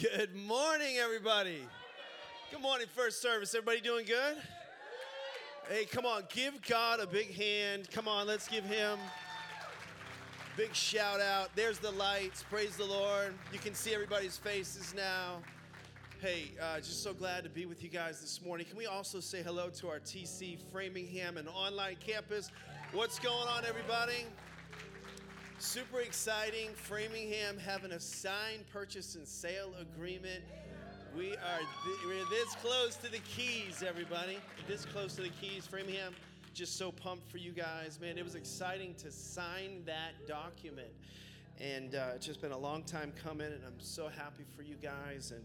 Good morning, everybody. Good morning, first service. Everybody doing good? Hey, come on, give God a big hand. Come on, let's give him big shout out. There's the lights. Praise the Lord. You can see everybody's faces now. Hey, uh, just so glad to be with you guys this morning. Can we also say hello to our TC Framingham and online campus? What's going on, everybody? Super exciting. Framingham having a signed purchase and sale agreement. We are th- we're this close to the keys, everybody. This close to the keys. Framingham, just so pumped for you guys, man. It was exciting to sign that document, and uh, it's just been a long time coming, and I'm so happy for you guys. And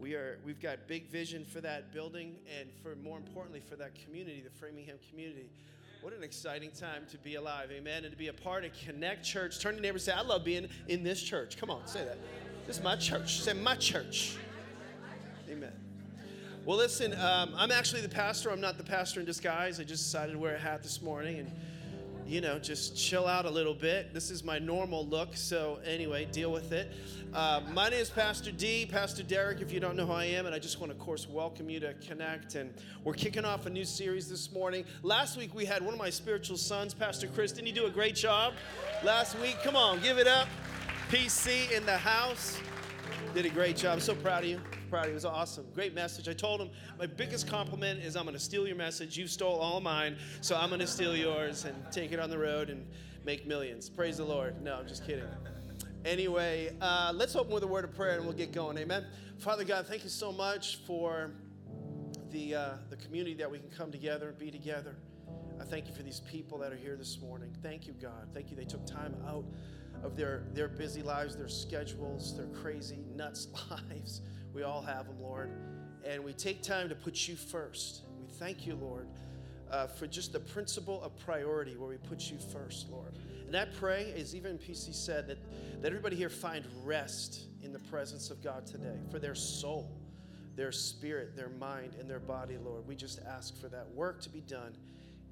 we are we've got big vision for that building, and for more importantly for that community, the Framingham community. What an exciting time to be alive, amen, and to be a part of Connect Church. Turn to your neighbor and say, I love being in this church. Come on, say that. This is my church. Say, my church. Amen. Well, listen, um, I'm actually the pastor. I'm not the pastor in disguise. I just decided to wear a hat this morning and, you know, just chill out a little bit. This is my normal look. So, anyway, deal with it. Uh, my name is Pastor D, Pastor Deryck, if you don't know who I am, and I just want to, of course, welcome you to Connect. And we're kicking off a new series this morning. Last week we had one of my spiritual sons, Pastor Chris. Didn't he do a great job last week? Come on, give it up. PC in the house. Did a great job. So proud of you. Proud of you. It was awesome. Great message. I told him my biggest compliment is I'm going to steal your message. You stole all mine, so I'm going to steal yours and take it on the road and make millions. Praise the Lord. No, I'm just kidding. Anyway, uh, let's open with a word of prayer and we'll get going. Amen. Father God, thank you so much for the, uh, the community that we can come together and be together. I thank you for these people that are here this morning. Thank you, God. Thank you. They took time out of their, their busy lives, their schedules, their crazy, nuts lives. We all have them, Lord. And we take time to put you first. We thank you, Lord, uh, for just the principle of priority where we put you first, Lord. And I pray, as even PC said, that, that everybody here find rest in the presence of God today for their soul, their spirit, their mind, and their body, Lord. We just ask for that work to be done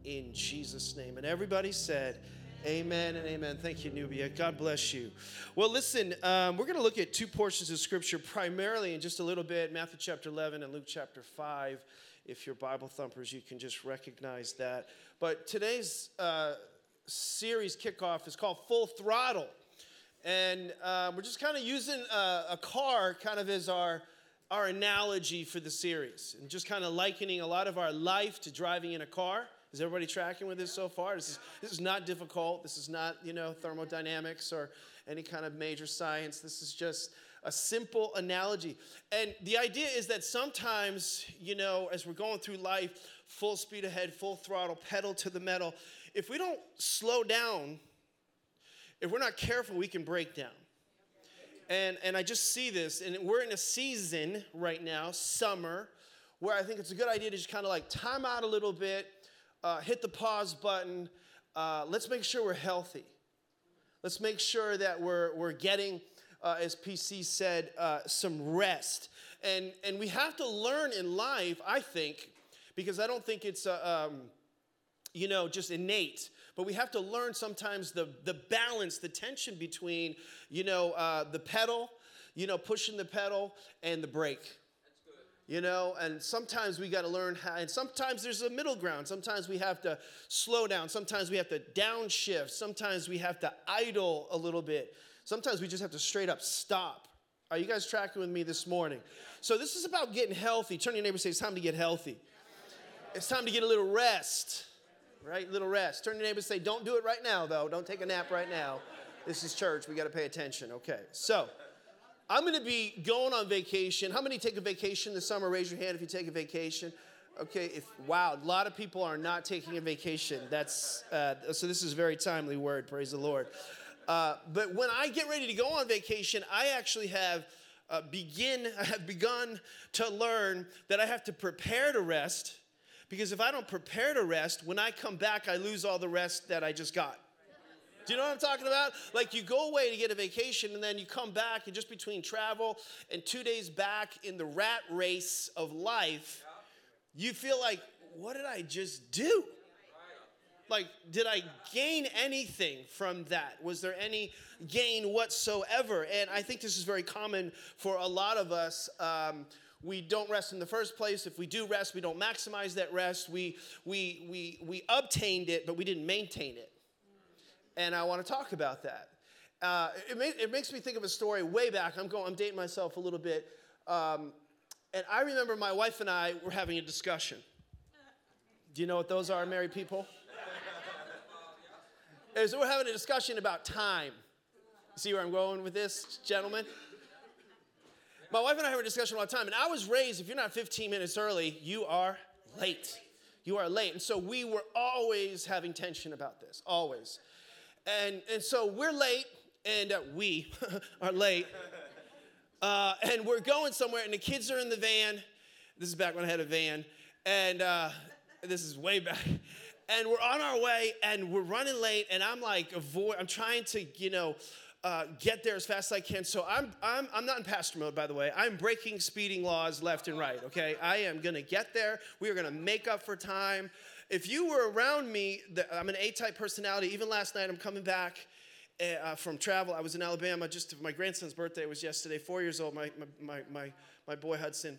in Jesus' name. And everybody said, Amen and amen. Thank you, Nubia. God bless you. Well, listen, um, we're going to look at two portions of Scripture primarily in just a little bit Matthew chapter 11 and Luke chapter 5. If you're Bible thumpers, you can just recognize that. But today's uh, series kickoff is called Full Throttle. And uh, we're just kind of using a, a car kind of as our, our analogy for the series and just kind of likening a lot of our life to driving in a car. Is everybody tracking with this so far? This is, this is not difficult. This is not, you know, thermodynamics or any kind of major science. This is just a simple analogy. And the idea is that sometimes, you know, as we're going through life, full speed ahead, full throttle, pedal to the metal, if we don't slow down, if we're not careful, we can break down. And, and I just see this, and we're in a season right now, summer, where I think it's a good idea to just kind of like time out a little bit, uh, hit the pause button. Uh, let's make sure we're healthy. Let's make sure that we're, we're getting, uh, as PC said, uh, some rest. And, and we have to learn in life, I think, because I don't think it's, uh, um, you know, just innate. But we have to learn sometimes the, the balance, the tension between, you know, uh, the pedal, you know, pushing the pedal and the brake you know and sometimes we got to learn how and sometimes there's a middle ground. Sometimes we have to slow down. Sometimes we have to downshift. Sometimes we have to idle a little bit. Sometimes we just have to straight up stop. Are you guys tracking with me this morning? So this is about getting healthy. Turn to your neighbor say it's time to get healthy. It's time to get a little rest. Right? Little rest. Turn to your neighbor say don't do it right now though. Don't take a nap right now. This is church. We got to pay attention. Okay. So I'm going to be going on vacation. How many take a vacation this summer? Raise your hand if you take a vacation. Okay, if wow, a lot of people are not taking a vacation. That's uh, so. This is a very timely word. Praise the Lord. Uh, but when I get ready to go on vacation, I actually have uh, begin I have begun to learn that I have to prepare to rest because if I don't prepare to rest, when I come back, I lose all the rest that I just got. Do you know what I'm talking about? Like you go away to get a vacation and then you come back and just between travel and two days back in the rat race of life, you feel like, what did I just do? like did I gain anything from that? Was there any gain whatsoever? And I think this is very common for a lot of us. Um, we don't rest in the first place. If we do rest, we don't maximize that rest. We, we, we, we obtained it, but we didn't maintain it. And I want to talk about that. Uh, it, may, it, makes me think of a story way back. I'm going. I'm dating myself a little bit. Um, and I remember my wife and I were having a discussion. Do you know what those are, married people? As we're having a discussion about time. See where I'm going with this, gentlemen? My wife and I have a discussion all the time, and I was raised if you're not 15 minutes early, you are late. You are late. And so we were always having tension about this, always. And, and so we're late, and uh, we are late. Uh, and we're going somewhere, and the kids are in the van. This is back when I had a van, and uh, this is way back. And we're on our way, and we're running late, and I'm like, avoid. I'm trying to, you know, uh, get there as fast as I can. So I'm, I'm, I'm not in pastor mode, by the way. I'm breaking speeding laws left and right, okay? I am gonna get there. We are gonna make up for time. If you were around me, the, I'm an A type personality. Even last night, I'm coming back eh, uh, from travel. I was in Alabama just for my grandson's birthday was yesterday, four years old, my, my, my, my boy Hudson.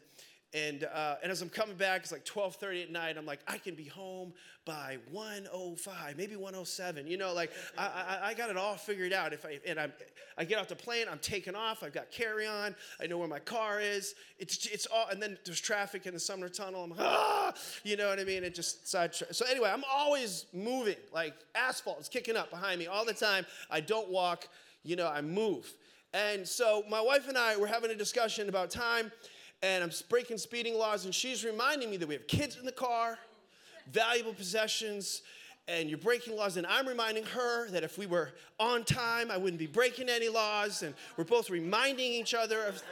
And, uh, and as I'm coming back, it's like 12:30 at night. I'm like, I can be home by 105, maybe 107. You know, like I, I, I got it all figured out. If I and I'm, I get off the plane, I'm taking off. I've got carry on. I know where my car is. It's it's all. And then there's traffic in the Sumner Tunnel. I'm ah, you know what I mean? It just side. So anyway, I'm always moving. Like asphalt is kicking up behind me all the time. I don't walk. You know, I move. And so my wife and I were having a discussion about time and I'm breaking speeding laws, and she's reminding me that we have kids in the car, valuable possessions, and you're breaking laws. And I'm reminding her that if we were on time, I wouldn't be breaking any laws. And we're both reminding each other of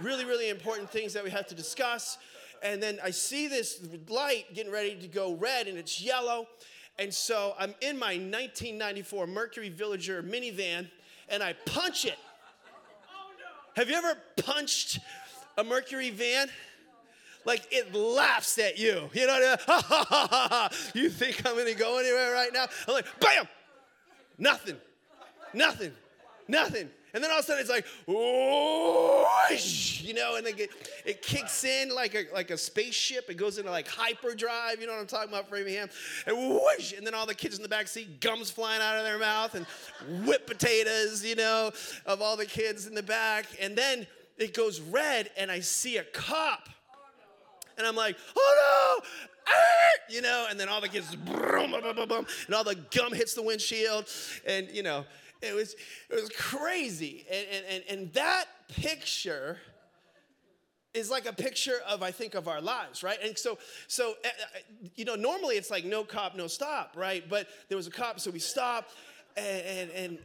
really, really important things that we have to discuss. And then I see this light getting ready to go red, and it's yellow. And so I'm in my 1994 Mercury Villager minivan, and I punch it. Oh, have you ever punched a Mercury van, like it laughs at you. You know, ha, ha, ha, ha, you think I'm gonna go anywhere right now? I'm like, bam, nothing, nothing, nothing. And then all of a sudden it's like, whoosh, you know, and then it, it kicks in like a, like a spaceship. It goes into like hyperdrive, you know what I'm talking about, Framingham? And whoosh, and then all the kids in the back seat, gums flying out of their mouth, and whipped potatoes, you know, of all the kids in the back. And then it goes red and I see a cop. And I'm like, oh no, you know, and then all the kids, and all the gum hits the windshield. And, you know, it was, it was crazy. And, and, and, and that picture is like a picture of I think of our lives, right? And so, so uh, you know, normally it's like no cop, no stop, right? But there was a cop, so we stopped, and and and,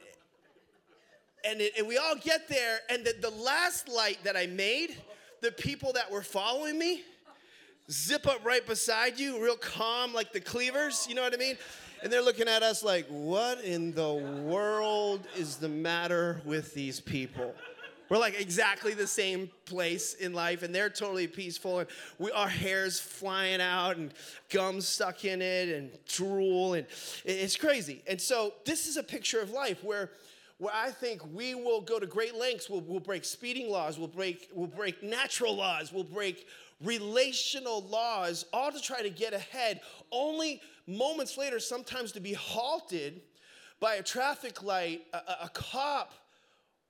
it, and we all get there, and the, the last light that I made, the people that were following me zip up right beside you, real calm, like the cleavers, you know what I mean? And they're looking at us like, what in the world is the matter with these people? We're like exactly the same place in life, and they're totally peaceful, and we, our hair's flying out, and gum stuck in it, and drool, and it's crazy. And so, this is a picture of life where where I think we will go to great lengths. We'll, we'll break speeding laws, we'll break, we'll break natural laws, we'll break relational laws, all to try to get ahead, only moments later, sometimes to be halted by a traffic light, a, a cop,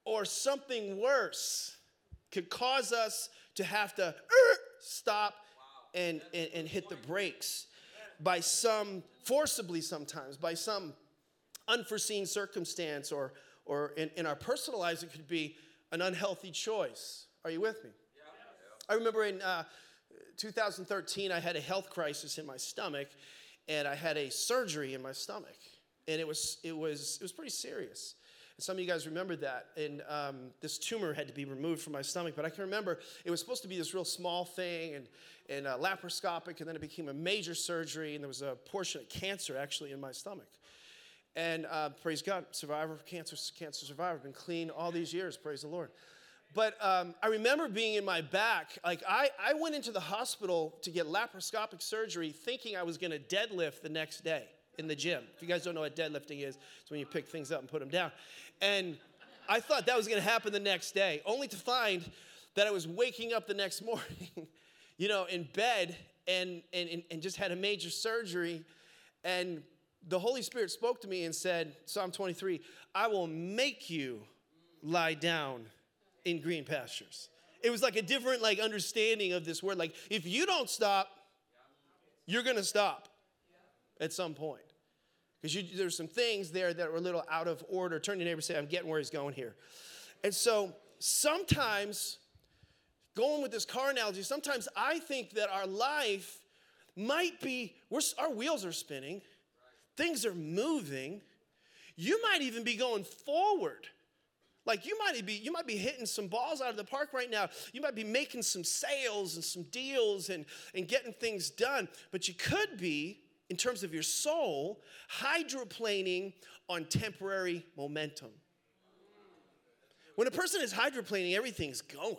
or something worse could cause us to have to er, stop and, and, and hit the brakes by some, forcibly sometimes, by some unforeseen circumstance or or in, in our personal lives, it could be an unhealthy choice. Are you with me? Yeah. I remember in uh, 2013, I had a health crisis in my stomach, and I had a surgery in my stomach, and it was it was it was pretty serious. And some of you guys remember that, and um, this tumor had to be removed from my stomach. But I can remember it was supposed to be this real small thing, and and uh, laparoscopic, and then it became a major surgery, and there was a portion of cancer actually in my stomach. And uh, praise God, survivor, of cancer, cancer survivor, been clean all these years, praise the Lord. But um, I remember being in my back, like I, I went into the hospital to get laparoscopic surgery thinking I was gonna deadlift the next day in the gym. If you guys don't know what deadlifting is, it's when you pick things up and put them down. And I thought that was to happen the next day, only to find that I was waking up the next morning, you know, in bed and, and, and just had a major surgery. And the Holy Spirit spoke to me and said, Psalm 23, I will make you lie down in green pastures. It was like a different like understanding of this word. Like if you don't stop, you're gonna stop at some point. Because there's some things there that are a little out of order. Turn to your neighbor and say, I'm getting where he's going here. And so sometimes, going with this car analogy, sometimes I think that our life might be, our wheels are spinning, things are moving. You might even be going forward. Like you might be, you might be hitting some balls out of the park right now. You might be making some sales and some deals and, and getting things done. But you could be, in terms of your soul, hydroplaning on temporary momentum. When a person is hydroplaning, everything's going.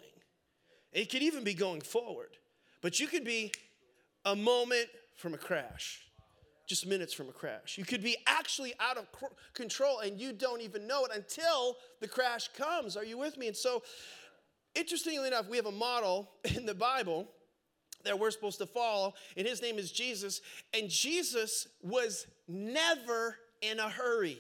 It could even be going forward. But you could be a moment from a crash just minutes from a crash. You could be actually out of control and you don't even know it until the crash comes. Are you with me? And so, interestingly enough, we have a model in the Bible that we're supposed to follow, and his name is Jesus. And Jesus was never in a hurry.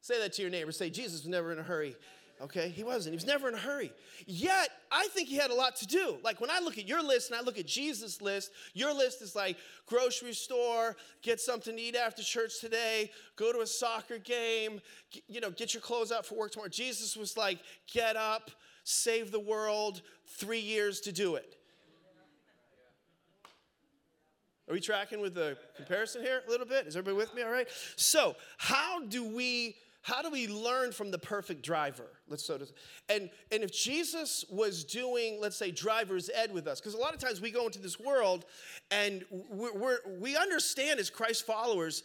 Say that to your neighbor. Say, Jesus was never in a hurry. Okay, he wasn't. He was never in a hurry. Yet, I think he had a lot to do. Like when I look at your list and I look at Jesus' list, your list is like grocery store, get something to eat after church today, go to a soccer game, you know, get your clothes out for work tomorrow. Jesus was like, get up, save the world, three years to do it. Are we tracking with the comparison here a little bit? Is everybody with me? All right. So, how do we how do we learn from the perfect driver? Let's so and and if Jesus was doing, let's say, driver's ed with us, because a lot of times we go into this world and we're, we're, we understand as Christ followers,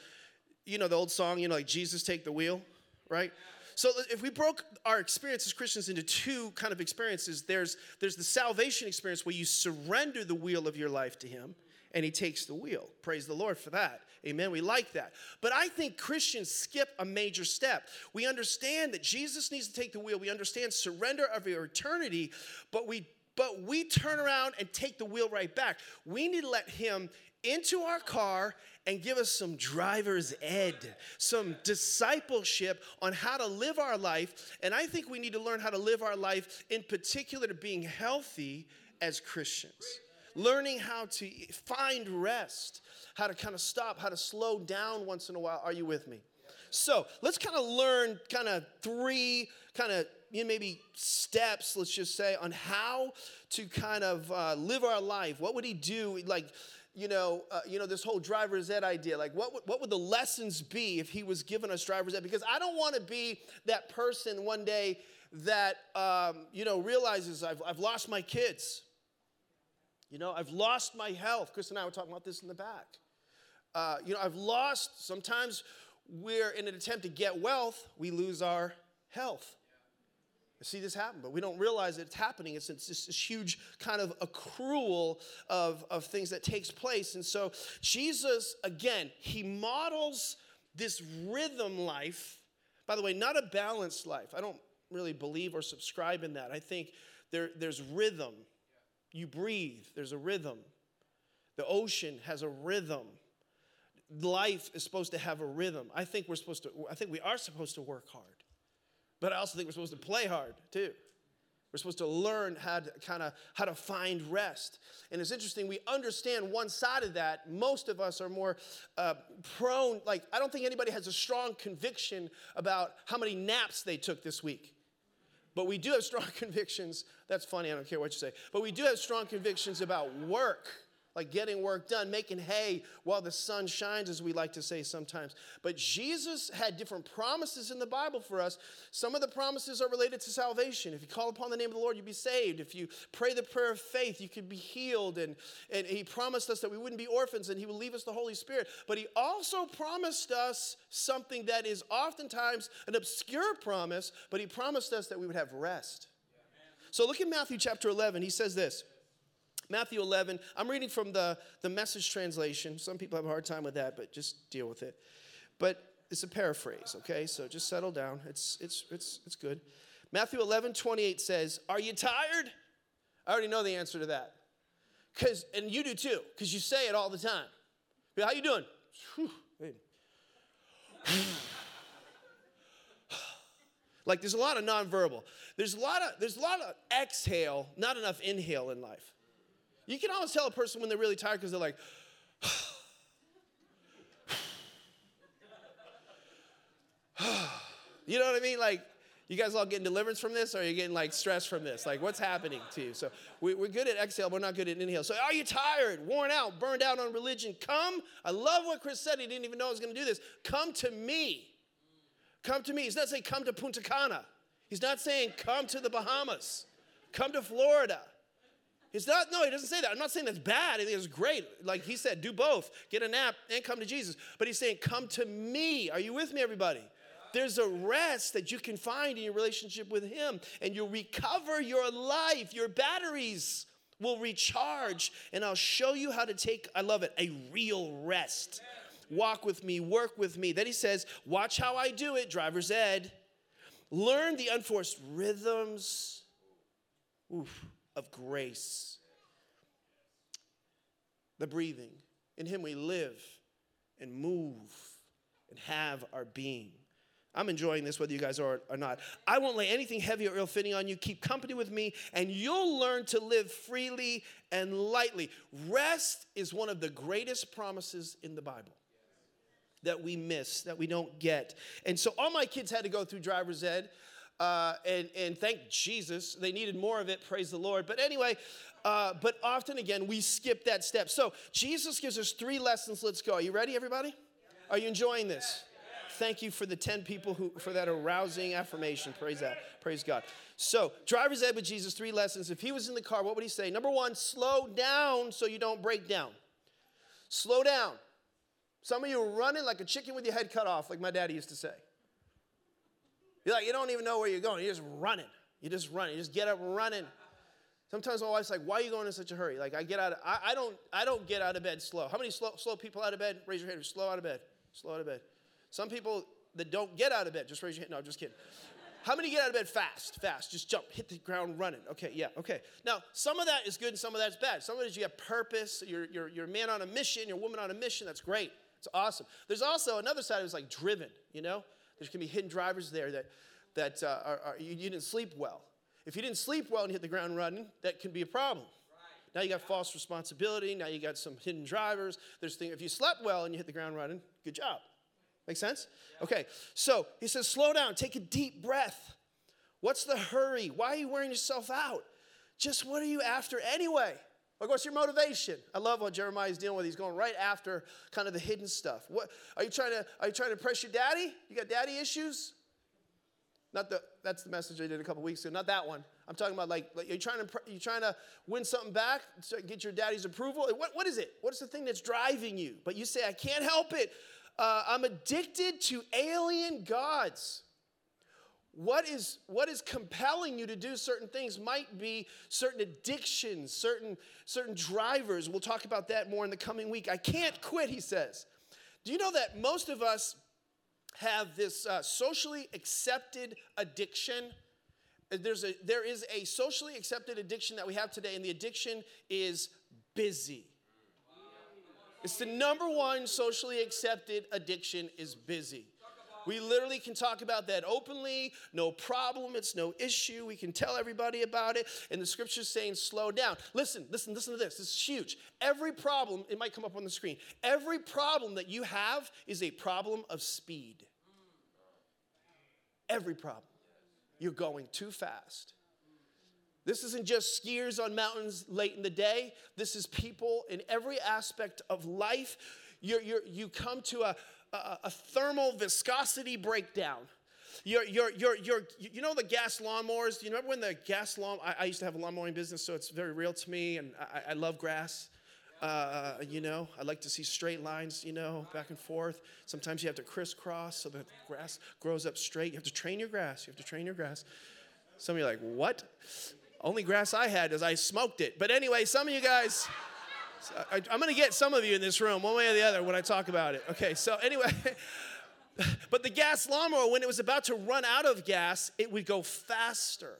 you know the old song, you know, like Jesus take the wheel, right? So if we broke our experience as Christians into two kind of experiences, there's there's the salvation experience where you surrender the wheel of your life to Him, and He takes the wheel. Praise the Lord for that. Amen. We like that. But I think Christians skip a major step. We understand that Jesus needs to take the wheel. We understand surrender of your eternity, but we but we turn around and take the wheel right back. We need to let him into our car and give us some driver's ed, some discipleship on how to live our life. And I think we need to learn how to live our life, in particular, to being healthy as Christians. Learning how to find rest, how to kind of stop, how to slow down once in a while. Are you with me? So let's kind of learn kind of three kind of you know, maybe steps, let's just say, on how to kind of uh, live our life. What would he do? Like, you know, uh, you know, this whole driver's ed idea. Like, what would, what would the lessons be if he was giving us driver's ed? Because I don't want to be that person one day that, um, you know, realizes I've, I've lost my kids. You know, I've lost my health. Chris and I were talking about this in the back. Uh, you know, I've lost, sometimes we're in an attempt to get wealth, we lose our health. I see this happen, but we don't realize that it's happening. It's, it's this huge kind of accrual of, of things that takes place. And so Jesus, again, he models this rhythm life. By the way, not a balanced life. I don't really believe or subscribe in that. I think there, there's rhythm. You breathe, there's a rhythm. The ocean has a rhythm life is supposed to have a rhythm. I think we're supposed to, I think we are supposed to work hard. But I also think we're supposed to play hard too. We're supposed to learn how to kind of how to find rest. And it's interesting, we understand one side of that. Most of us are more uh, prone, like, I don't think anybody has a strong conviction about how many naps they took this week. But we do have strong convictions. That's funny, I don't care what you say. But we do have strong convictions about work like getting work done, making hay while the sun shines, as we like to say sometimes. But Jesus had different promises in the Bible for us. Some of the promises are related to salvation. If you call upon the name of the Lord, you'll be saved. If you pray the prayer of faith, you could be healed. And, and He promised us that we wouldn't be orphans and He would leave us the Holy Spirit. But He also promised us something that is oftentimes an obscure promise, but He promised us that we would have rest. So look at Matthew chapter 11. He says this. Matthew 11. I'm reading from the, the message translation. Some people have a hard time with that, but just deal with it. But it's a paraphrase, okay? So just settle down. It's, it's, it's, it's good. Matthew 11, 28 says, Are you tired? I already know the answer to that. Cause, and you do too, because you say it all the time. How you doing? like there's a lot of nonverbal. There's a lot of there's a lot of exhale, not enough inhale in life. You can always tell a person when they're really tired because they're like, you know what I mean? Like you guys all getting deliverance from this or are you getting like stress from this? Like what's happening to you? So we, are good at exhale, we're not good at inhale. So are you tired, worn out, burned out on religion? Come. I love what Chris said. He didn't even know I was going to do this. Come to me. Come to me. He's not saying come to Punta Cana. He's not saying come to the Bahamas. Come to Florida. He's not, no, he doesn't say that. I'm not saying that's bad. I think it's great. Like he said, do both. Get a nap and come to Jesus. But he's saying, come to me. Are you with me, everybody? There's a rest that you can find in your relationship with Him, and you'll recover your life. Your batteries will recharge, and I'll show you how to take, I love it, a real rest. Walk with me, work with me. Then He says, Watch how I do it, driver's ed. Learn the unforced rhythms oof, of grace. The breathing. In Him we live and move and have our being. I'm enjoying this whether you guys are or not. I won't lay anything heavy or ill fitting on you. Keep company with me, and you'll learn to live freely and lightly. Rest is one of the greatest promises in the Bible that we miss, that we don't get. And so all my kids had to go through driver's ed. Uh, and, and thank Jesus, they needed more of it, praise the Lord. But anyway, uh, but often again, we skip that step. So Jesus gives us three lessons. Let's go. Are you ready, everybody? Are you enjoying this? Thank you for the 10 people who for that arousing affirmation. Praise that. Praise God. So, driver's ed with Jesus, three lessons. If he was in the car, what would he say? Number one, slow down so you don't break down. Slow down. Some of you are running like a chicken with your head cut off, like my daddy used to say. You're like, you don't even know where you're going. You're just running. You just run. You just get up running. Sometimes my wife's like, "Why are you going in such a hurry?" Like I get out. Of, I, I don't. I don't get out of bed slow. How many slow, slow people out of bed? Raise your hand. Slow out of bed. Slow out of bed. Some people that don't get out of bed, just raise your hand. No, I'm just kidding. How many get out of bed fast? Fast. Just jump, hit the ground running. Okay, yeah, okay. Now, some of that is good and some of that's bad. Some of it is you have purpose, you're, you're, you're a man on a mission, you're a woman on a mission. That's great. It's awesome. There's also another side of it's like driven, you know? There's gonna be hidden drivers there that, that uh, are, are, you, you didn't sleep well. If you didn't sleep well and hit the ground running, that can be a problem. Now you got false responsibility. Now you got some hidden drivers. There's things. If you slept well and you hit the ground running, good job. Make sense? Okay, so he says, slow down, take a deep breath. What's the hurry? Why are you wearing yourself out? Just what are you after anyway? Like, what's your motivation? I love what Jeremiah is dealing with. He's going right after kind of the hidden stuff. What are you trying to? Are you trying to impress your daddy? You got daddy issues? Not the. That's the message I did a couple weeks ago. Not that one. I'm talking about like, like you're trying to you trying to win something back, get your daddy's approval. What, what is it? What is the thing that's driving you? But you say, I can't help it. Uh, I'm addicted to alien gods. What is, what is compelling you to do certain things might be certain addictions, certain, certain drivers. We'll talk about that more in the coming week. I can't quit, he says. Do you know that most of us have this uh, socially accepted addiction? There's a, there is a socially accepted addiction that we have today, and the addiction is busy. It's the number one socially accepted addiction is busy. We literally can talk about that openly, no problem, it's no issue. We can tell everybody about it. And the scripture's saying, slow down. Listen, listen, listen to this. This is huge. Every problem, it might come up on the screen, every problem that you have is a problem of speed. Every problem. You're going too fast. This isn't just skiers on mountains late in the day. This is people in every aspect of life. You're, you're, you come to a, a, a thermal viscosity breakdown. You're, you're, you're, you're, you know the gas lawnmowers? You remember when the gas lawn, I, I, used to have a lawnmowing business, so it's very real to me, and I, I love grass. Uh, you know, I like to see straight lines, you know, back and forth. Sometimes you have to crisscross so the grass grows up straight. You have to train your grass. You have to train your grass. Some of you are like, what? Only grass I had is I smoked it. But anyway, some of you guys, I, am going to get some of you in this room, one way or the other, when I talk about it. Okay, so anyway, but the gas lawnmower, when it was about to run out of gas, it would go faster.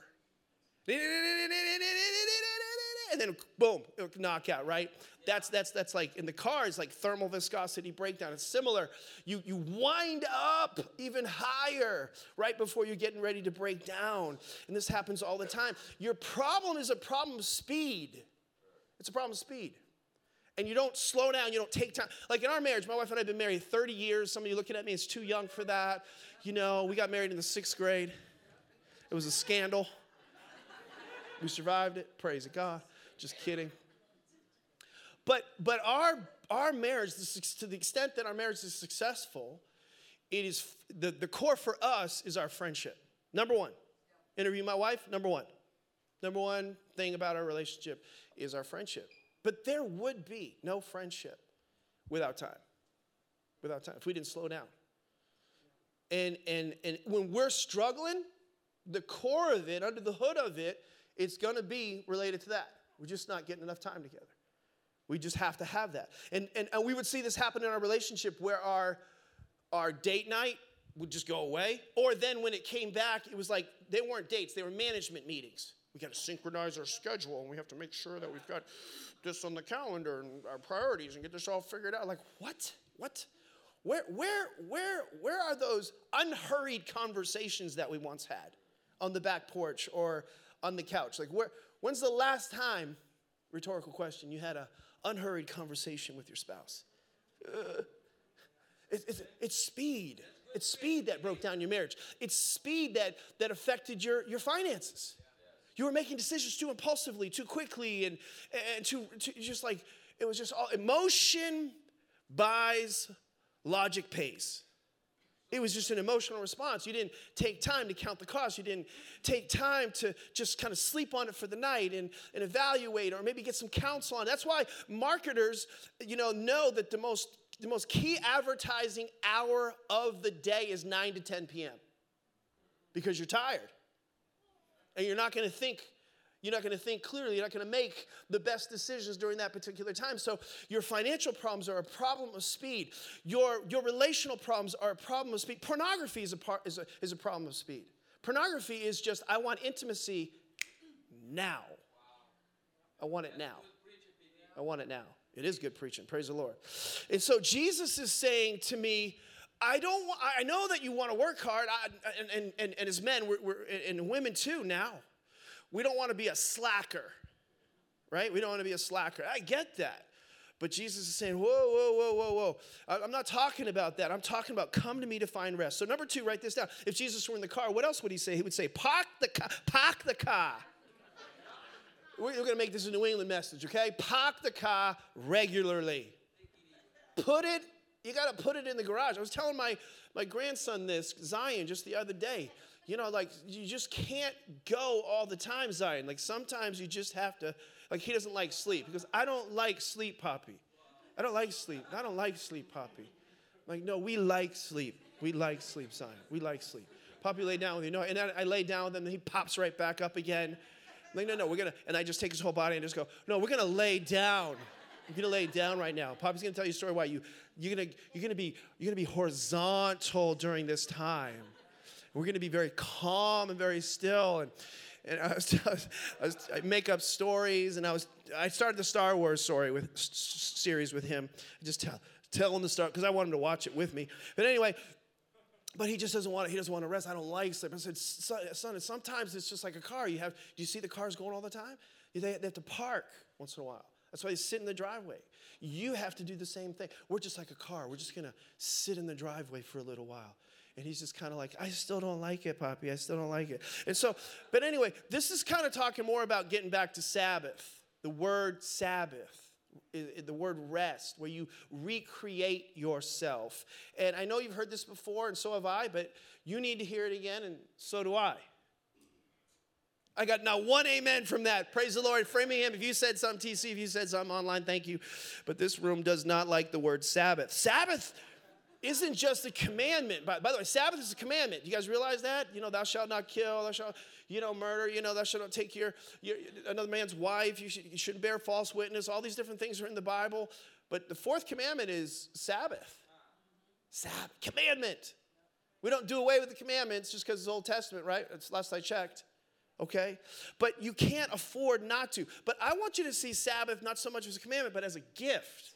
And then boom, it would knock out, right? That's that's that's like in the car, it's like thermal viscosity breakdown. It's similar. You you wind up even higher right before you're getting ready to break down. And this happens all the time. Your problem is a problem of speed. It's a problem of speed. And you don't slow down, you don't take time. Like in our marriage, my wife and I have been married 30 years. Some of you looking at me, is too young for that. You know, we got married in the sixth grade. It was a scandal. We survived it. Praise God. Just kidding. But but our our marriage, to the extent that our marriage is successful, it is the, the core for us is our friendship. Number one. Interview my wife, number one. Number one thing about our relationship is our friendship. But there would be no friendship without time. Without time. If we didn't slow down. And and and when we're struggling, the core of it, under the hood of it, it's gonna be related to that. We're just not getting enough time together. We just have to have that. And, and, and we would see this happen in our relationship where our, our date night would just go away. Or then when it came back, it was like they weren't dates, they were management meetings. We got to synchronize our schedule and we have to make sure that we've got this on the calendar and our priorities and get this all figured out. Like, what? What? Where, where, where, where are those unhurried conversations that we once had on the back porch or on the couch? Like, where, when's the last time, rhetorical question, you had a unhurried conversation with your spouse. Uh, it's, speed. It's speed that broke down your marriage. It's speed that, that affected your, your finances. You were making decisions too impulsively, too quickly, and, and too, too just like it was just all emotion buys, logic pays. It was just an emotional response. You didn't take time to count the cost. You didn't take time to just kind of sleep on it for the night and, and evaluate or maybe get some counsel on. That's why marketers, you know, know that the most the most key advertising hour of the day is 9 to 10 p.m. Because you're tired. And you're not going to think you're not going to think clearly. You're not going to make the best decisions during that particular time. So, your financial problems are a problem of speed. Your, your relational problems are a problem of speed. Pornography is a, part, is, a, is a problem of speed. Pornography is just, I want intimacy now. I want it now. I want it now. It is good preaching. Praise the Lord. And so, Jesus is saying to me, I don't. I know that you want to work hard, I, and, and, and, as men, we're, we're, and women too now we don't want to be a slacker, right? We don't want to be a slacker. I get that. But Jesus is saying, whoa, whoa, whoa, whoa, whoa. I'm not talking about that. I'm talking about come to me to find rest. So, number two, write this down. If Jesus were in the car, what else would he say? He would say, park the car. Park the car. We're going to make this a New England message, okay? Park the car regularly. Put it, you got to put it in the garage. I was telling my, my grandson this, Zion, just the other day you know, like you just can't go all the time, Zion. Like sometimes you just have to, like he doesn't like sleep because I don't like sleep, Poppy. I don't like sleep. I don't like sleep, Poppy. Like, no, we like sleep. We like sleep, Zion. We like sleep. Poppy lay down with you. No, and I, I lay down with him and he pops right back up again. I'm like, no, no, we're gonna, and I just take his whole body and just go, no, we're gonna lay down. You're gonna lay down right now. Poppy's gonna tell you a story why you you're gonna you're gonna be you're gonna be horizontal during this time. We're to be very calm and very still. And, and I, was, I, was, I make up stories, and I was I started the Star Wars story with s- series with him. I just tell tell him the start because I want him to watch it with me. But anyway, but he just doesn't want he doesn't want to rest. I don't like sleep. I said, son, sometimes it's just like a car. You have do you see the cars going all the time? They, they have to park once in a while. That's why they sit in the driveway. You have to do the same thing. We're just like a car. We're just gonna sit in the driveway for a little while. And he's just kind of like, I still don't like it, Poppy. I still don't like it. And so, but anyway, this is kind of talking more about getting back to Sabbath. The word Sabbath, the word rest, where you recreate yourself. And I know you've heard this before, and so have I, but you need to hear it again, and so do I. I got now one amen from that. Praise the Lord. Framingham, if you said something, TC, if you said something online, thank you. But this room does not like the word Sabbath. Sabbath isn't just a commandment. By, by the way, Sabbath is a commandment. You guys realize that? You know, thou shalt not kill, thou shalt, you know, murder, you know, thou shalt not take your, your another man's wife, you, should, you shouldn't bear false witness. All these different things are in the Bible. But the fourth commandment is Sabbath. Sabbath, commandment. We don't do away with the commandments just because it's Old Testament, right? It's last I checked. Okay? But you can't afford not to. But I want you to see Sabbath not so much as a commandment, but as a gift.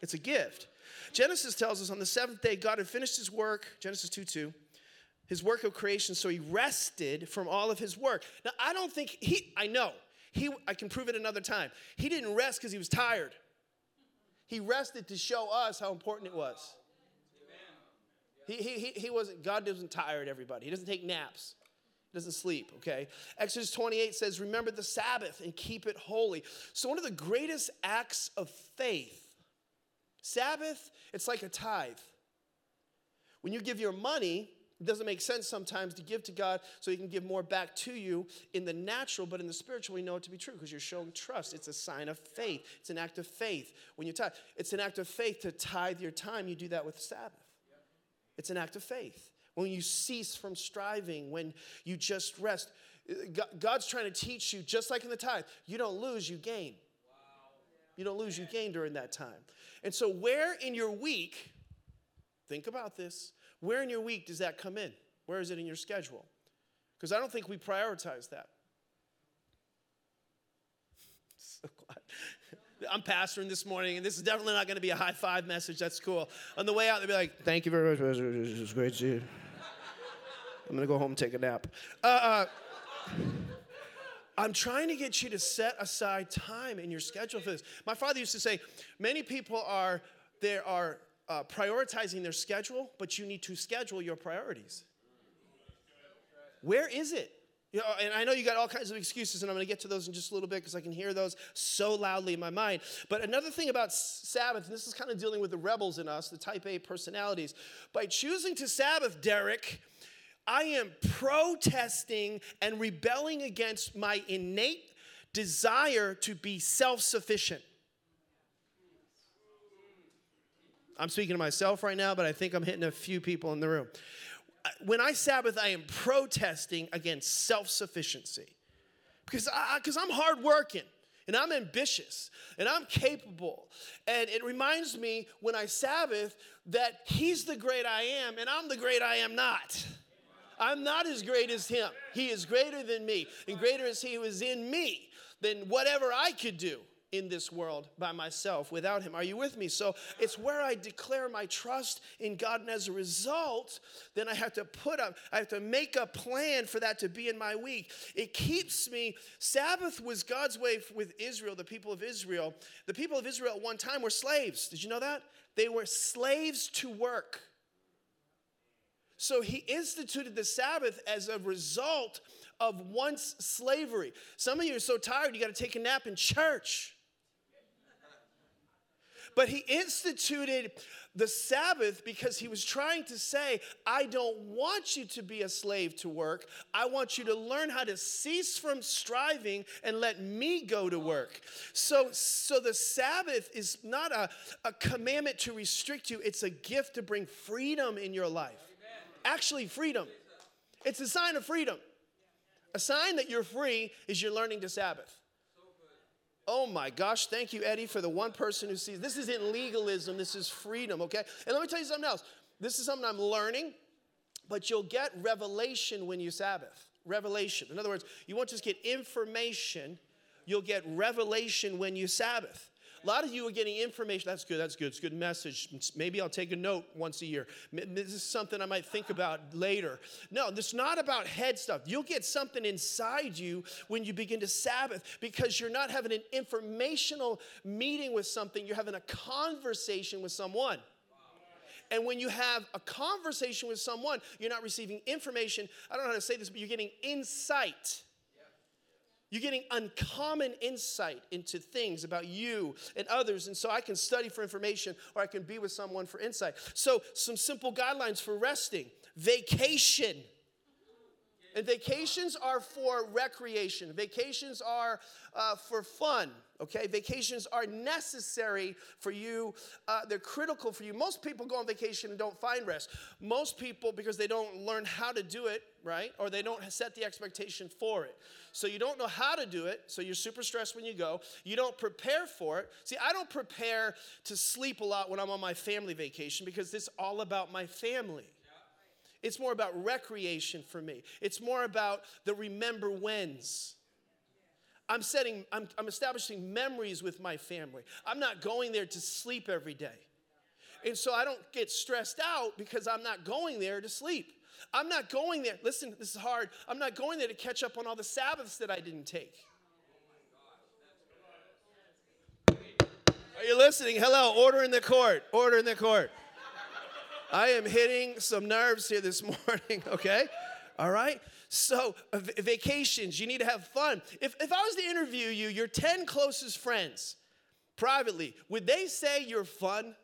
It's a gift. Genesis tells us on the seventh day, God had finished his work, Genesis 2 2, his work of creation, so he rested from all of his work. Now, I don't think he, I know, he, I can prove it another time. He didn't rest because he was tired, he rested to show us how important it was. He, he, he wasn't, God doesn't tired everybody. He doesn't take naps. Doesn't sleep, okay? Exodus 28 says, Remember the Sabbath and keep it holy. So, one of the greatest acts of faith Sabbath, it's like a tithe. When you give your money, it doesn't make sense sometimes to give to God so He can give more back to you in the natural, but in the spiritual, we know it to be true because you're showing trust. It's a sign of faith. It's an act of faith when you tithe. It's an act of faith to tithe your time. You do that with Sabbath. It's an act of faith. When you cease from striving, when you just rest, uh, God's trying to teach you, just like in the tithe, you don't lose, you gain. You don't lose, you gain during that time. And so, where in your week, think about this, where in your week does that come in? Where is it in your schedule? Because I don't think we prioritize that. so glad. I'm pastoring this morning, and this is definitely not going to be a high five message. That's cool. On the way out, they'll be like, Thank you very much. It was great to see you. I'm to go home and take a nap. Uh, uh, I'm trying to get you to set aside time in your schedule for this. My father used to say, many people are there are uh, prioritizing their schedule, but you need to schedule your priorities. Where is it? You know, and I know you got all kinds of excuses, and I'm going to get to those in just a little bit because I can hear those so loudly in my mind. But another thing about Sabbath, and this is kind of dealing with the rebels in us, the type A personalities. By choosing to Sabbath, Deryck, I am protesting and rebelling against my innate desire to be self sufficient. I'm speaking to myself right now, but I think I'm hitting a few people in the room. When I Sabbath, I am protesting against self sufficiency because because I'm hardworking and I'm ambitious and I'm capable. And it reminds me when I Sabbath that He's the great I am and I'm the great I am not. I'm not as great as him. He is greater than me, and greater is he who is in me than whatever I could do in this world by myself without him. Are you with me? So it's where I declare my trust in God, and as a result, then I have to put up, I have to make a plan for that to be in my week. It keeps me, Sabbath was God's way with Israel, the people of Israel. The people of Israel at one time were slaves. Did you know that? They were slaves to work. So he instituted the Sabbath as a result of once slavery. Some of you are so tired, you got to take a nap in church. But he instituted the Sabbath because he was trying to say, I don't want you to be a slave to work. I want you to learn how to cease from striving and let me go to work. So, so the Sabbath is not a, a commandment to restrict you, it's a gift to bring freedom in your life actually freedom. It's a sign of freedom. A sign that you're free is you're learning to Sabbath. Oh my gosh, thank you, Eddie, for the one person who sees this isn't legalism, this is freedom, okay? And let me tell you something else. This is something I'm learning, but you'll get revelation when you Sabbath. Revelation. In other words, you won't just get information, you'll get revelation when you Sabbath. A lot of you are getting information. That's good. That's good. It's a good message. Maybe I'll take a note once a year. This is something I might think about later. No, this is not about head stuff. You'll get something inside you when you begin to Sabbath because you're not having an informational meeting with something, you're having a conversation with someone. And when you have a conversation with someone, you're not receiving information. I don't know how to say this, but you're getting insight. You're getting uncommon insight into things about you and others. And so I can study for information or I can be with someone for insight. So, some simple guidelines for resting vacation. And vacations are for recreation. Vacations are uh, for fun, okay? Vacations are necessary for you, uh, they're critical for you. Most people go on vacation and don't find rest. Most people, because they don't learn how to do it, right? Or they don't set the expectation for it. So you don't know how to do it, so you're super stressed when you go. You don't prepare for it. See, I don't prepare to sleep a lot when I'm on my family vacation because it's all about my family. It's more about recreation for me. It's more about the remember whens. I'm setting, I'm, I'm establishing memories with my family. I'm not going there to sleep every day. And so I don't get stressed out because I'm not going there to sleep. I'm not going there. Listen, this is hard. I'm not going there to catch up on all the Sabbaths that I didn't take. Are you listening? Hello, order in the court. Order in the court. I am hitting some nerves here this morning, okay? All right? So, uh, vacations, you need to have fun. If, if I was to interview you, your 10 closest friends privately, would they say you're fun?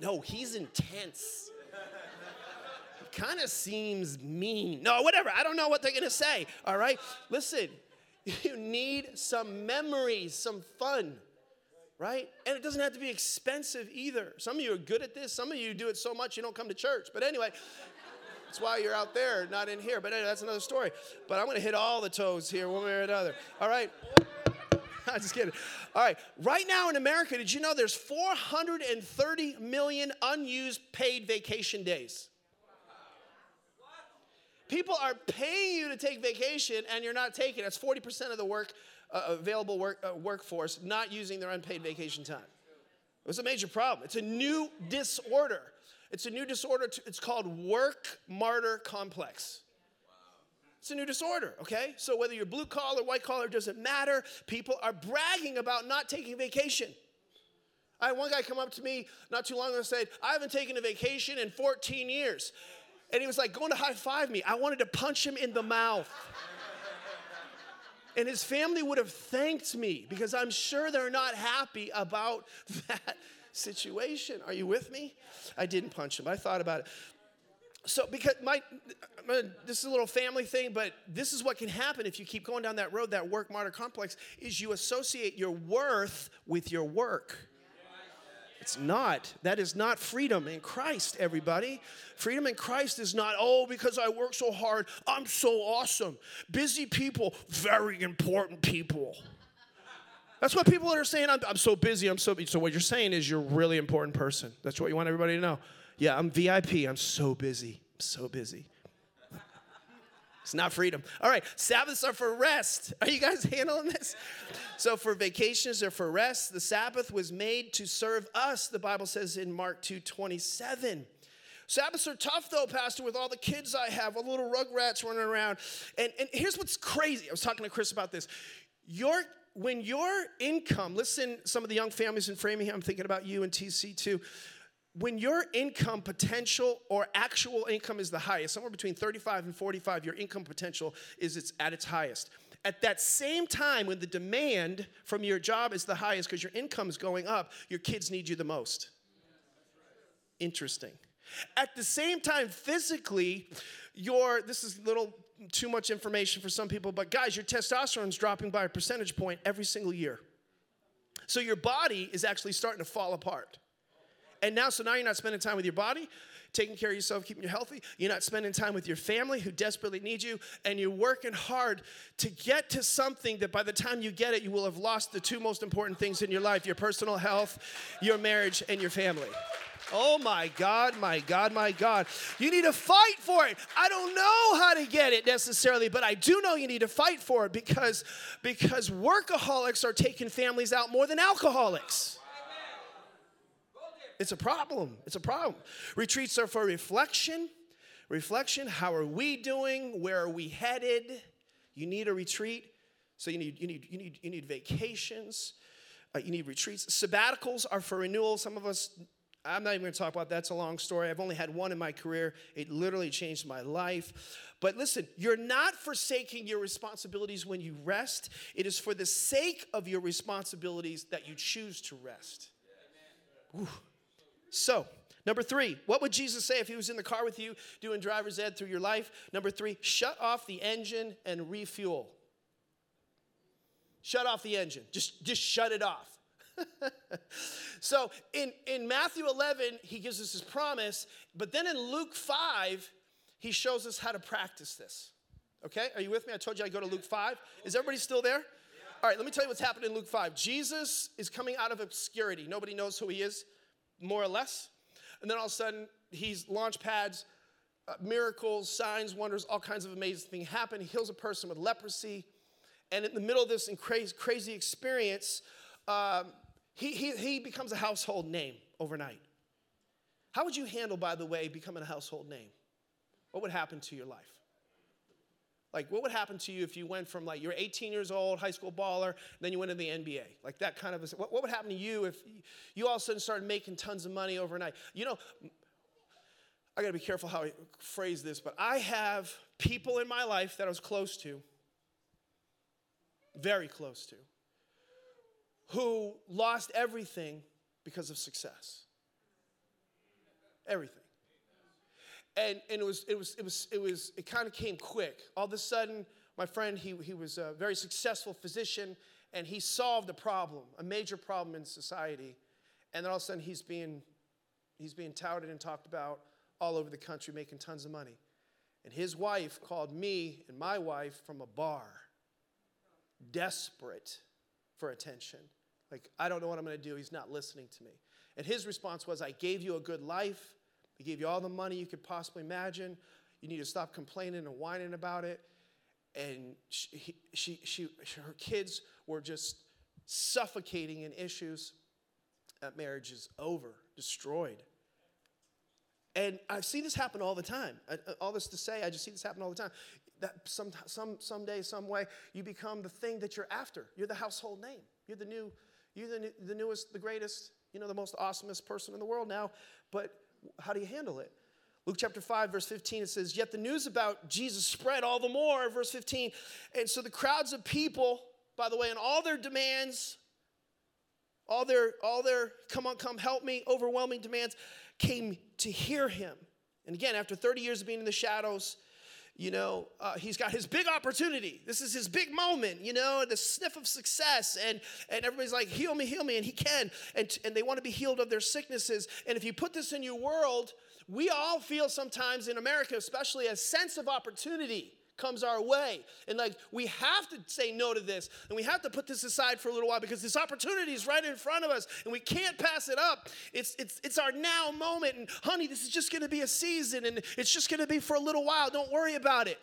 No, he's intense He kind of seems mean. No, whatever. I don't know what they're going to say. All right? Listen, you need some memories, some fun, right? And it doesn't have to be expensive either. Some of you are good at this. Some of you do it so much you don't come to church. But anyway, that's why you're out there, not in here. But anyway, that's another story. But I'm going to hit all the toes here, one way or another. All right? I'm just kidding. All right. Right now in America, did you know there's 430 million unused paid vacation days? People are paying you to take vacation and you're not taking it. That's 40% of the work uh, available work, uh, workforce not using their unpaid vacation time. It's a major problem. It's a new disorder. It's a new disorder. It's called work martyr complex. It's a new disorder, okay? So whether you're blue collar, white collar, doesn't matter. People are bragging about not taking vacation. I had one guy come up to me not too long ago and said, I haven't taken a vacation in 14 years and he was like going to high five me. I wanted to punch him in the mouth. And his family would have thanked me because I'm sure they're not happy about that situation. Are you with me? I didn't punch him. I thought about it. So, because my, this is a little family thing, but this is what can happen if you keep going down that road, that work martyr complex, is you associate your worth with your work. It's not. That is not freedom in Christ, everybody. Freedom in Christ is not, oh, because I work so hard, I'm so awesome. Busy people, very important people. That's what people are saying. I'm, I'm so busy. I'm so busy. So, what you're saying is you're a really important person. That's what you want everybody to know. Yeah, I'm VIP. I'm so busy. I'm so busy. It's not freedom. All right, Sabbaths are for rest. Are you guys handling this? So, for vacations, they're for rest. The Sabbath was made to serve us, the Bible says in Mark 2 27. Sabbaths are tough though, Pastor, with all the kids I have, all little rugrats running around. And, and here's what's crazy. I was talking to Chris about this. Your when your income, listen, some of the young families in Framingham, I'm thinking about you and TC too when your income potential or actual income is the highest, somewhere between 35 and 45, your income potential is its, at its highest. At that same time, when the demand from your job is the highest because your income is going up, your kids need you the most. Interesting. At the same time, physically, your, this is a little too much information for some people, but guys, your testosterone is dropping by a percentage point every single year. So your body is actually starting to fall apart. And now, so now you're not spending time with your body, taking care of yourself, keeping you healthy. You're not spending time with your family who desperately need you. And you're working hard to get to something that by the time you get it, you will have lost the two most important things in your life your personal health, your marriage, and your family. Oh my God, my God, my God. You need to fight for it. I don't know how to get it necessarily, but I do know you need to fight for it because, because workaholics are taking families out more than alcoholics. It's a problem. It's a problem. Retreats are for reflection. Reflection. How are we doing? Where are we headed? You need a retreat. So you need you need you need you need vacations. Uh, you need retreats. Sabbaticals are for renewal. Some of us I'm not even going to talk about that. That's a long story. I've only had one in my career. It literally changed my life. But listen, you're not forsaking your responsibilities when you rest. It is for the sake of your responsibilities that you choose to rest. So, Number three, what would Jesus say if he was in the car with you doing driver's ed through your life? Number three, shut off the engine and refuel. Shut off the engine. Just, just shut it off. so in, in Matthew 11, he gives us his promise, but then in Luke 5, he shows us how to practice this. Okay, are you with me? I told you I go to Luke 5. Is everybody still there? All right, let me tell you what's happening in Luke 5. Jesus is coming out of obscurity. Nobody knows who he is, more or less. And then all of a sudden, he's launch pads, uh, miracles, signs, wonders, all kinds of amazing things happen. He heals a person with leprosy. And in the middle of this crazy, crazy experience, um, he, he, he becomes a household name overnight. How would you handle, by the way, becoming a household name? What would happen to your life? Like, what would happen to you if you went from like you're 18 years old, high school baller, then you went to the NBA? Like that kind of a, what, what would happen to you if you all of a sudden started making tons of money overnight? You know, I gotta be careful how I phrase this, but I have people in my life that I was close to, very close to, who lost everything because of success. Everything and, and it was it was it was it was it kind of came quick. All of a sudden my friend he, he was a very successful physician and he solved a problem a major problem in society. And then all of a sudden he's being he's being touted and talked about all over the country making tons of money. And his wife called me and my wife from a bar desperate for attention. Like i don't know what i'm going to do. He's not listening to me. And his response was i gave you a good life they gave you all the money you could possibly imagine. You need to stop complaining and whining about it. And she, she, she, her kids were just suffocating in issues. That marriage is over, destroyed. And I see this happen all the time. all this to say, I just see this happen all the time. That some, some, someday, some way, you become the thing that you're after. You're the household name. You're the new, you're the, the newest, the greatest, you know, the most awesomest person in the world now. But how do you handle it? Luke chapter 5, verse 15, it says, Yet the news about Jesus spread all the more, verse 15. And so the crowds of people, by the way, and all their demands, all their, all their come on, come help me, overwhelming demands, came to hear him. And again, after 30 years of being in the shadows, you know, uh, he's got his big opportunity. This is his big moment, you know, the sniff of success. And, and everybody's like, heal me, heal me. And he can. And, and they want to be healed of their sicknesses. And if you put this in your world, we all feel sometimes in America, especially, a sense of opportunity comes our way. And like we have to say no to this and we have to put this aside for a little while because this opportunity is right in front of us and we can't pass it up. It's it's it's our now moment and honey, this is just going to be a season and it's just going to be for a little while. Don't worry about it.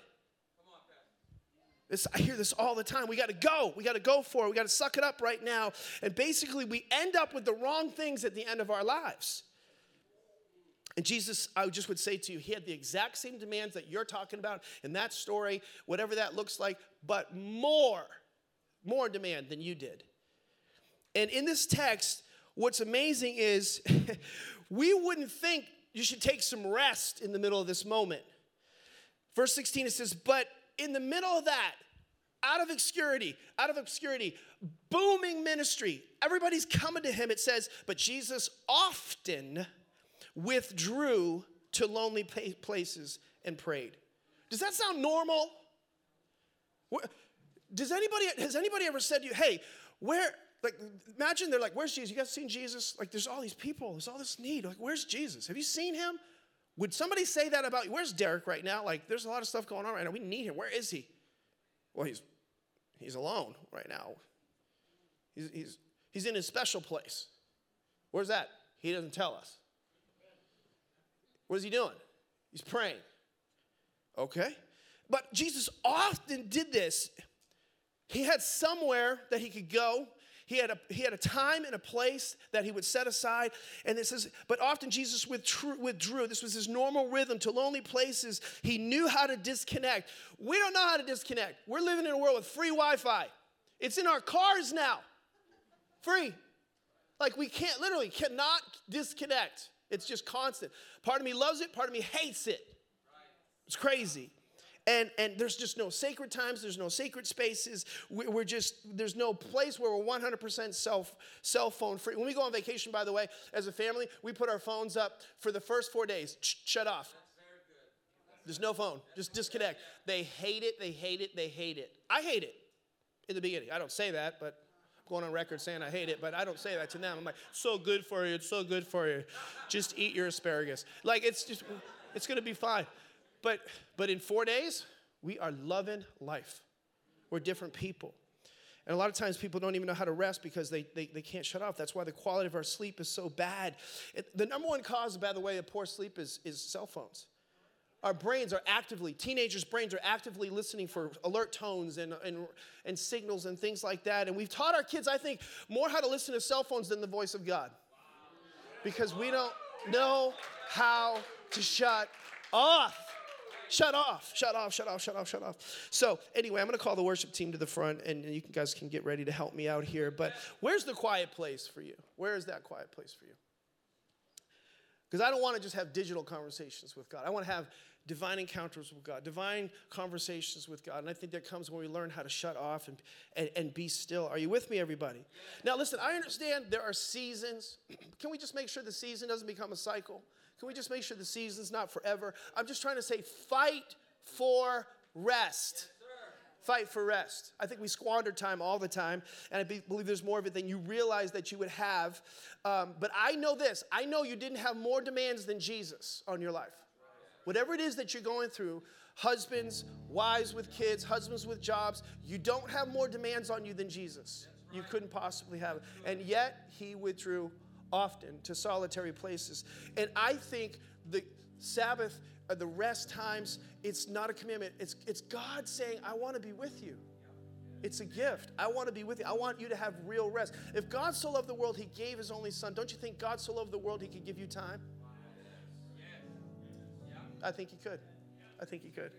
This, I hear this all the time. We got to go. We got to go for it. We got to suck it up right now. And basically, we end up with the wrong things at the end of our lives. And Jesus, I just would say to you, he had the exact same demands that you're talking about in that story, whatever that looks like, but more, more demand than you did. And in this text, what's amazing is we wouldn't think you should take some rest in the middle of this moment. Verse 16, it says, But in the middle of that, out of obscurity, out of obscurity, booming ministry, everybody's coming to him. It says, But Jesus often withdrew to lonely places and prayed. Does that sound normal? Does anybody has anybody ever said to you, "Hey, where like imagine they're like, "Where's Jesus? You guys seen Jesus? Like there's all these people, there's all this need. Like where's Jesus? Have you seen him?" Would somebody say that about you? Where's Deryck right now? Like there's a lot of stuff going on right now. We need him. Where is he? Well, he's he's alone right now. He's he's he's in his special place. Where's that? He doesn't tell us. What is he doing? He's praying. Okay? But Jesus often did this. He had somewhere that he could go. He had, a, he had a time and a place that he would set aside. And it says, but often Jesus withdrew, withdrew. This was his normal rhythm to lonely places. He knew how to disconnect. We don't know how to disconnect. We're living in a world with free Wi Fi, it's in our cars now. Free. Like we can't, literally, cannot disconnect. It's just constant. Part of me loves it, part of me hates it. It's crazy. and and there's just no sacred times there's no sacred spaces. We're just there's no place where we're 100% self cell phone free. When we go on vacation by the way as a family we put our phones up for the first four days. Shut off. There's no phone. Just disconnect. They hate it they hate it they hate it. I hate it in the beginning. I don't say that but going on record saying I hate it, but I don't say that to them. I'm like, so good for you, it's so good for you. Just eat your asparagus. Like it's just it's gonna be fine. But, but in four days, we are loving life. We're different people. And a lot of times people don't even know how to rest because they, they, they can't shut off. That's why the quality of our sleep is so bad. It, the number one cause, by the way, of poor sleep is, is cell phones. Our brains are actively, teenagers' brains are actively listening for alert tones and, and, and signals and things like that. And we've taught our kids, I think, more how to listen to cell phones than the voice of God. Because we don't know how to shut off. Shut off, shut off, shut off, shut off, shut off. So, anyway, I'm going to call the worship team to the front, and you guys can get ready to help me out here. But where's the quiet place for you? Where is that quiet place for you? Because I don't want to just have digital conversations with God. I want to have divine encounters with God, divine conversations with God. And I think that comes when we learn how to shut off and, and, and be still. Are you with me, everybody? Now, listen, I understand there are seasons. Can we just make sure the season doesn't become a cycle? Can we just make sure the season's not forever? I'm just trying to say, fight for rest. Fight for rest. I think we squander time all the time, and I be, believe there's more of it than you realize that you would have. Um, but I know this I know you didn't have more demands than Jesus on your life. Whatever it is that you're going through, husbands, wives with kids, husbands with jobs, you don't have more demands on you than Jesus. You couldn't possibly have. And yet, he withdrew often to solitary places. And I think the Sabbath or the rest times, it's not a commandment. It's, it's God saying, I want to be with you. It's a gift. I want to be with you. I want you to have real rest. If God so loved the world, He gave His only Son. Don't you think God so loved the world, He could give you time? I think He could. I think He could.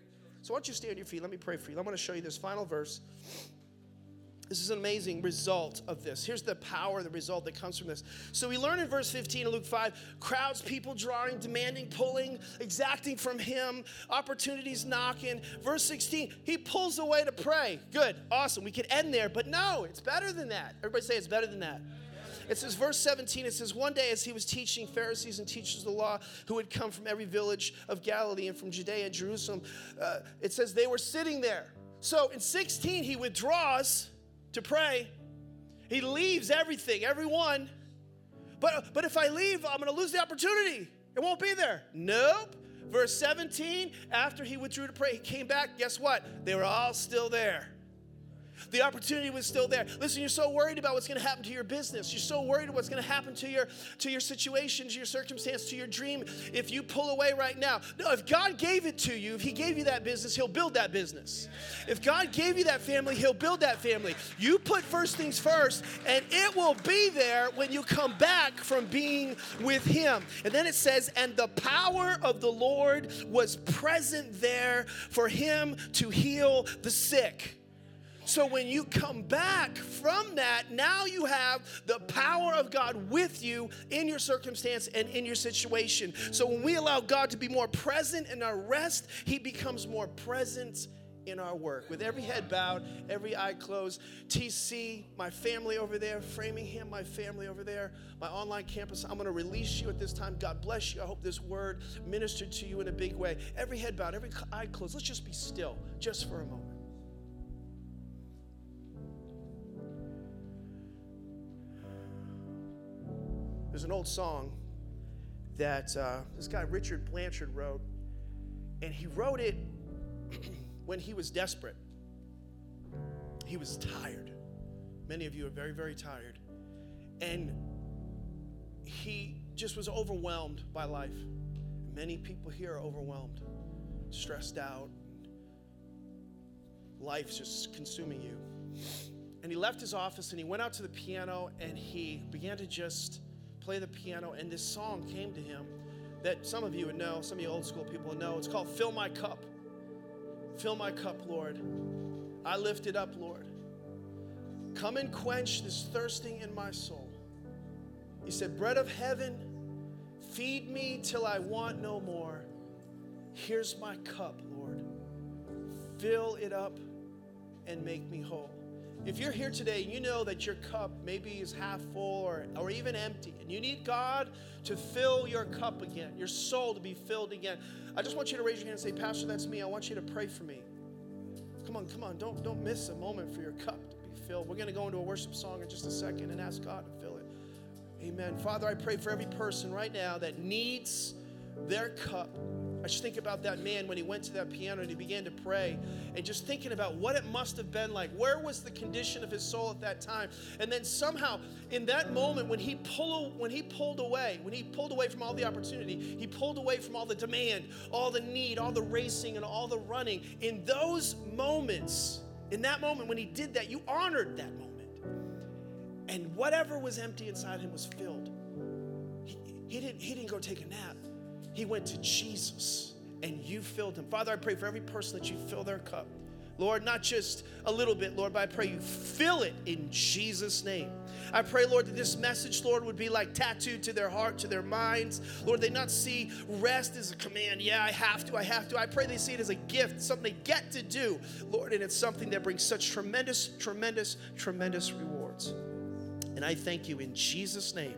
So, why don't you stay on your feet? Let me pray for you. I'm going to show you this final verse. This is an amazing result of this. Here's the power, the result that comes from this. So we learn in verse 15 of Luke 5 crowds, people drawing, demanding, pulling, exacting from him, opportunities knocking. Verse 16, he pulls away to pray. Good, awesome. We could end there, but no, it's better than that. Everybody say it's better than that. It says, verse 17, it says, One day as he was teaching Pharisees and teachers of the law who had come from every village of Galilee and from Judea and Jerusalem, uh, it says they were sitting there. So in 16, he withdraws to pray. He leaves everything, everyone. But, but if I leave, I'm going to lose the opportunity. It won't be there. Nope. Verse 17, after he withdrew to pray, he came back. Guess what? They were all still there. The opportunity was still there. Listen, you're so worried about what's going to happen to your business. You're so worried about what's going to happen to your to your situation, to your circumstance, to your dream. If you pull away right now, no. If God gave it to you, if He gave you that business, He'll build that business. If God gave you that family, He'll build that family. You put first things first, and it will be there when you come back from being with Him. And then it says, and the power of the Lord was present there for Him to heal the sick. So when you come back from that, now you have the power of God with you in your circumstance and in your situation. So when we allow God to be more present in our rest, He becomes more present in our work. With every head bowed, every eye closed, TC, my family over there, Framingham, my family over there, my online campus, I'm going to release you at this time. God bless you. I hope this word ministered to you in a big way. Every head bowed, every eye closed. Let's just be still just for a moment. There's an old song that uh, this guy Richard Blanchard wrote, and he wrote it when he was desperate. He was tired. Many of you are very, very tired. And he just was overwhelmed by life. Many people here are overwhelmed, stressed out. Life's just consuming you. And he left his office and he went out to the piano and he began to just play the piano, and this song came to him that some of you would know, some of you old school people would know. It's called Fill My Cup. Fill my cup, Lord. I lift it up, Lord. Come and quench this thirsting in my soul. He said, Bread of heaven, feed me till I want no more. Here's my cup, Lord. fill it up and make me whole. If you're here today and you know that your cup maybe is half full or, or even empty, and you need God to fill your cup again, your soul to be filled again, I just want you to raise your hand and say, Pastor, that's me. I want you to pray for me. Come on, come on. Don't, don't miss a moment for your cup to be filled. We're going to go into a worship song in just a second and ask God to fill it. Amen. Father, I pray for every person right now that needs their cup I just think about that man when he went to that piano and he began to pray and just thinking about what it must have been like. Where was the condition of his soul at that time? And then somehow in that moment when he pulled when he pulled away, when he pulled away from all the opportunity, he pulled away from all the demand, all the need, all the racing and all the running. In those moments, in that moment when he did that, you honored that moment. And whatever was empty inside him was filled. He, he didn't, he didn't go take a nap. He went to Jesus and you filled him. Father, I pray for every person that you fill their cup. Lord, not just a little bit, Lord, but I pray you fill it in Jesus' name. I pray, Lord, that this message, Lord, would be like tattooed to their heart, to their minds. Lord, they not see rest as a command. Yeah, I have to, I have to. I pray they see it as a gift, something they get to do, Lord, and it's something that brings such tremendous, tremendous, tremendous rewards. And I thank you in Jesus' name.